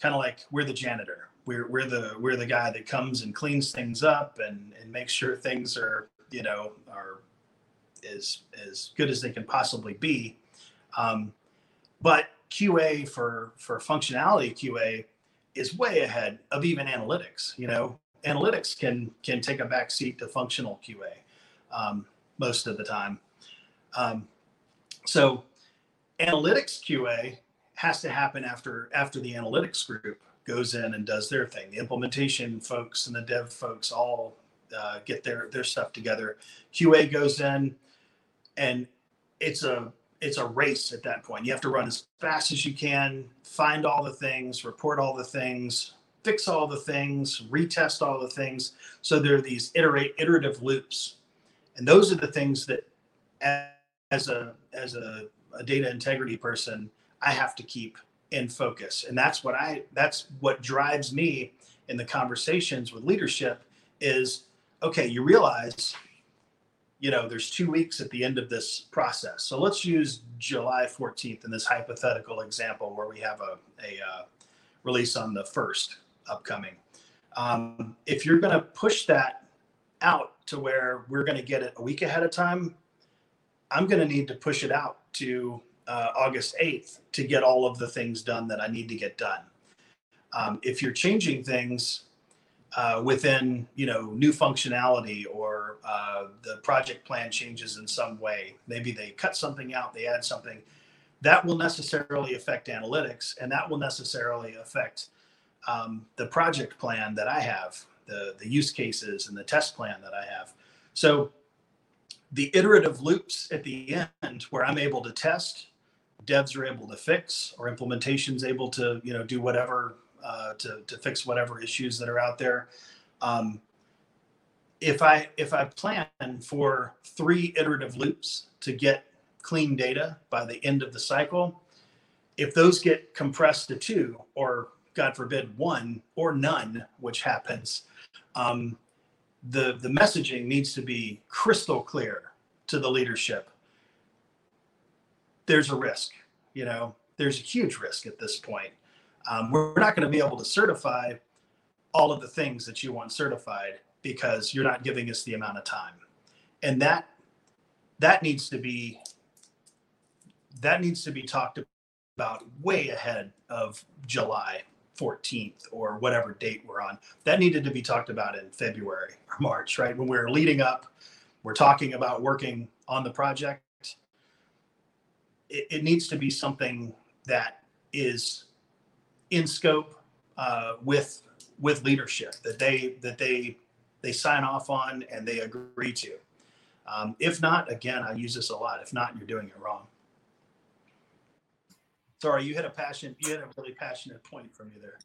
kind of like we're the janitor. We're, we're the we're the guy that comes and cleans things up and, and makes sure things are you know are as as good as they can possibly be. Um, but QA for for functionality QA is way ahead of even analytics. You know, analytics can can take a back seat to functional QA um, most of the time. Um, so analytics QA has to happen after after the analytics group goes in and does their thing. The implementation folks and the dev folks all uh, get their their stuff together. QA goes in, and it's a it's a race at that point. You have to run as fast as you can, find all the things, report all the things, fix all the things, retest all the things. So there are these iterate iterative loops, and those are the things that, as a as a, a data integrity person, I have to keep in focus, and that's what I that's what drives me in the conversations with leadership is okay. You realize you know, there's two weeks at the end of this process. So let's use July 14th in this hypothetical example where we have a, a uh, release on the 1st upcoming. Um, if you're going to push that out to where we're going to get it a week ahead of time, I'm going to need to push it out to uh, August 8th to get all of the things done that I need to get done. Um, if you're changing things uh, within, you know, new functionality or uh, the project plan changes in some way, maybe they cut something out, they add something, that will necessarily affect analytics and that will necessarily affect um, the project plan that I have, the, the use cases and the test plan that I have. So the iterative loops at the end where I'm able to test, devs are able to fix, or implementation's able to, you know, do whatever uh, to, to fix whatever issues that are out there. Um, if I if I plan for three iterative loops to get clean data by the end of the cycle, if those get compressed to two, or God forbid one or none, which happens, um, the the messaging needs to be crystal clear to the leadership. There's a risk, you know. There's a huge risk at this point. Um, we're not going to be able to certify all of the things that you want certified because you're not giving us the amount of time, and that that needs to be that needs to be talked about way ahead of July 14th or whatever date we're on. That needed to be talked about in February or March, right? When we we're leading up, we're talking about working on the project. It, it needs to be something that is in scope uh, with with leadership that they that they they sign off on and they agree to. Um, if not, again, I use this a lot. If not, you're doing it wrong. Sorry, you had a passion. You had a really passionate point from you there.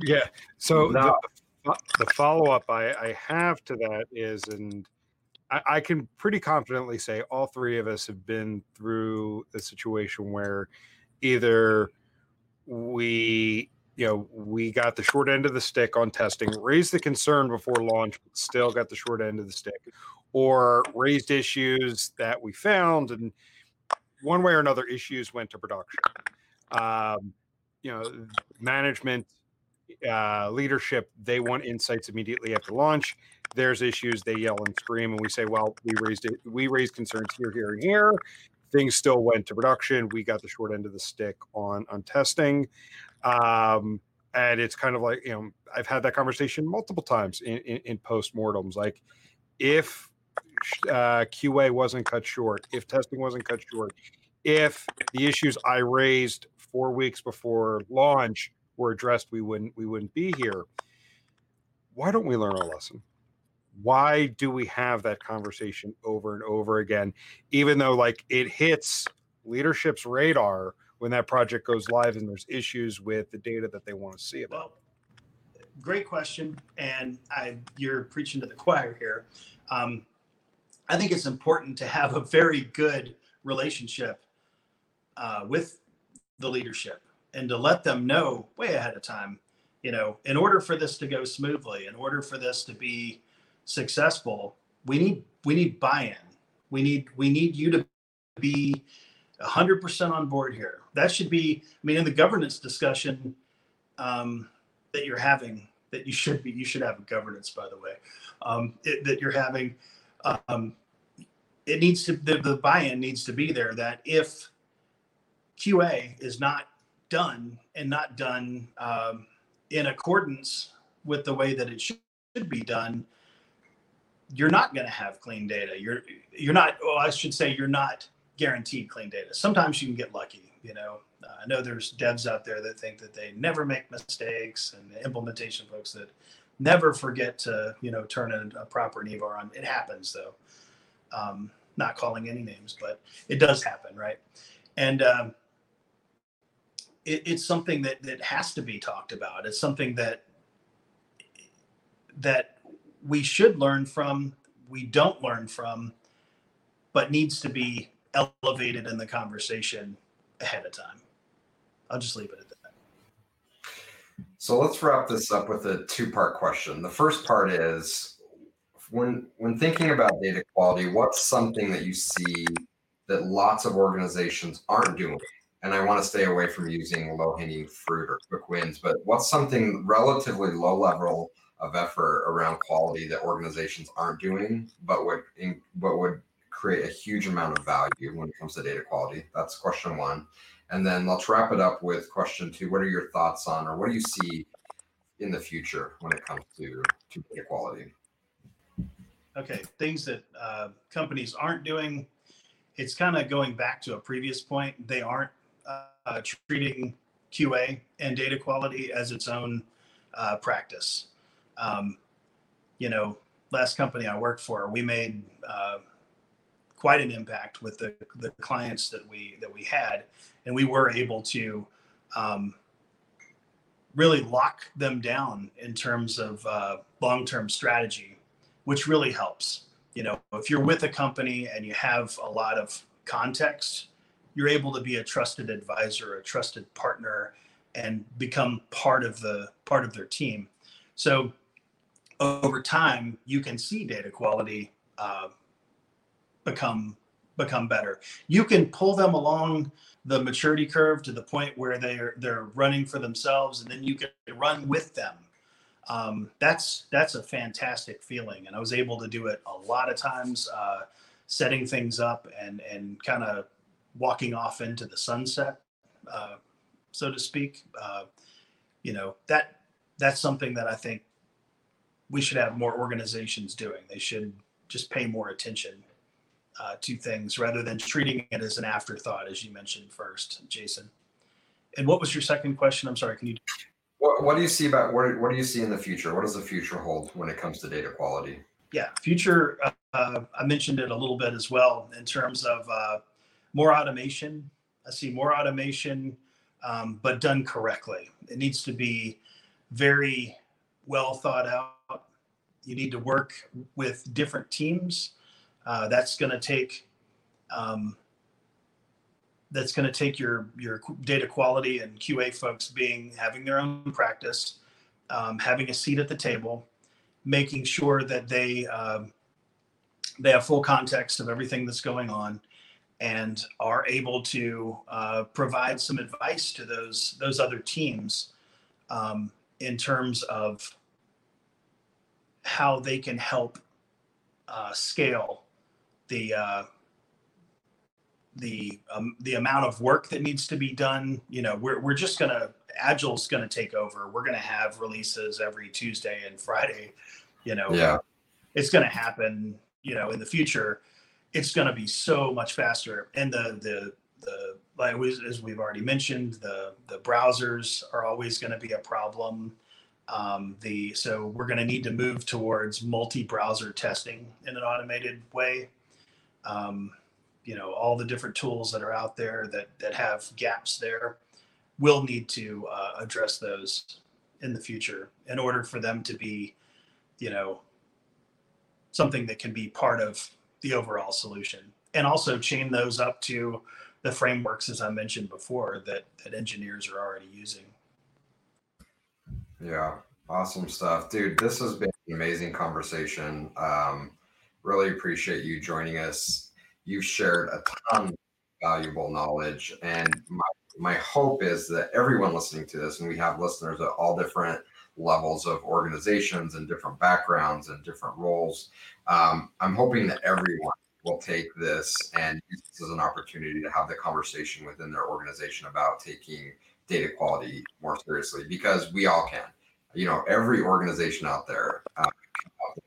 Yeah. So no. the, the follow up I, I have to that is, and I, I can pretty confidently say all three of us have been through a situation where either we you know we got the short end of the stick on testing raised the concern before launch but still got the short end of the stick or raised issues that we found and one way or another issues went to production. Um, you know management uh, leadership they want insights immediately after launch. There's issues they yell and scream and we say well we raised it we raised concerns here here and here things still went to production. We got the short end of the stick on on testing. Um, and it's kind of like you know i've had that conversation multiple times in, in, in post-mortems. Like if uh, qa wasn't cut short if testing wasn't cut short if the issues i raised four weeks before launch were addressed we wouldn't we wouldn't be here. Why don't we learn our lesson why do we have that conversation over and over again? Even though like it hits leadership's radar when that project goes live and there's issues with the data that they want to see about. Well, great question and I, you're preaching to the choir here. Um, i think it's important to have a very good relationship uh, with the leadership and to let them know way ahead of time you know in order for this to go smoothly in order for this to be successful, we need we need buy-in. We need we need you to be 100% on board here. That should be I mean in the governance discussion um, that you're having that you should be you should have a governance by the way um, it, that you're having um, it needs to the, the buy-in needs to be there that if qa is not done and not done um, in accordance with the way that it should be done you're not going to have clean data. You're you're not. Well, I should say you're not guaranteed clean data. Sometimes you can get lucky. You know, uh, I know there's devs out there that think that they never make mistakes, and implementation folks that never forget to you know turn in a proper eVar on. It happens though. Um, not calling any names, but it does happen, right? And um, it, it's something that that has to be talked about. It's something that that we should learn from, we don't learn from, but needs to be elevated in the conversation ahead of time. I'll just leave it at that. So let's wrap this up with a two-part question. The first part is when when thinking about data quality, what's something that you see that lots of organizations aren't doing and I want to stay away from using low hanging fruit or quick wins, but what's something relatively low level of effort around quality that organizations aren't doing, but would but would create a huge amount of value when it comes to data quality? That's question one. And then let's wrap it up with question two. What are your thoughts on, or what do you see in the future when it comes to, to data quality? Okay, things that uh, companies aren't doing. It's kind of going back to a previous point. They aren't uh, treating QA and data quality as its own uh, practice. Um, you know, last company I worked for, we made uh, quite an impact with the, the clients that we that we had, and we were able to um, really lock them down in terms of uh, long-term strategy, which really helps. You know, if you're with a company and you have a lot of context you're able to be a trusted advisor, a trusted partner, and become part of the part of their team. So over time, you can see data quality uh, become become better. You can pull them along the maturity curve to the point where they're they're running for themselves, and then you can run with them. Um, that's that's a fantastic feeling, and I was able to do it a lot of times, uh, setting things up and and kind of walking off into the sunset, uh, so to speak. Uh, you know that that's something that I think we should have more organizations doing. They should just pay more attention uh, to things rather than treating it as an afterthought, as you mentioned first, Jason. And what was your second question? I'm sorry. Can you? What, what do you see about what, what do you see in the future? What does the future hold when it comes to data quality? Yeah, future. Uh, I mentioned it a little bit as well in terms of uh, more automation. I see more automation, um, but done correctly. It needs to be very well thought out. You need to work with different teams. Uh, that's going to take um, that's going to take your your data quality and QA folks being having their own practice, um, having a seat at the table, making sure that they um, they have full context of everything that's going on, and are able to uh, provide some advice to those those other teams um, in terms of how they can help uh, scale the uh, the um, the amount of work that needs to be done. You know, we're we're just gonna Agile's gonna take over. We're gonna have releases every Tuesday and Friday. You know, yeah, it's gonna happen. You know, in the future it's going to be so much faster. And the the the like as we've already mentioned, the the browsers are always going to be a problem. Um, the so we're going to need to move towards multi-browser testing in an automated way. Um, you know, all the different tools that are out there that that have gaps there, will need to uh, address those in the future in order for them to be, you know, something that can be part of the overall solution and also chain those up to the frameworks as i mentioned before that that engineers are already using yeah awesome stuff dude this has been an amazing conversation um, really appreciate you joining us you've shared a ton of valuable knowledge and my, my hope is that everyone listening to this and we have listeners at all different levels of organizations and different backgrounds and different roles. Um, I'm hoping that everyone will take this and use this as an opportunity to have the conversation within their organization about taking data quality more seriously because we all can. You know, every organization out there uh,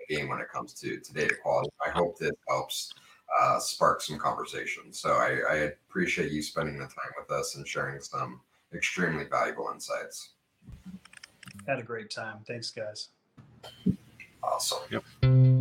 the game when it comes to, to data quality. I hope this helps uh, spark some conversation. So I, I appreciate you spending the time with us and sharing some extremely valuable insights. Had a great time. Thanks, guys. Awesome. Yep.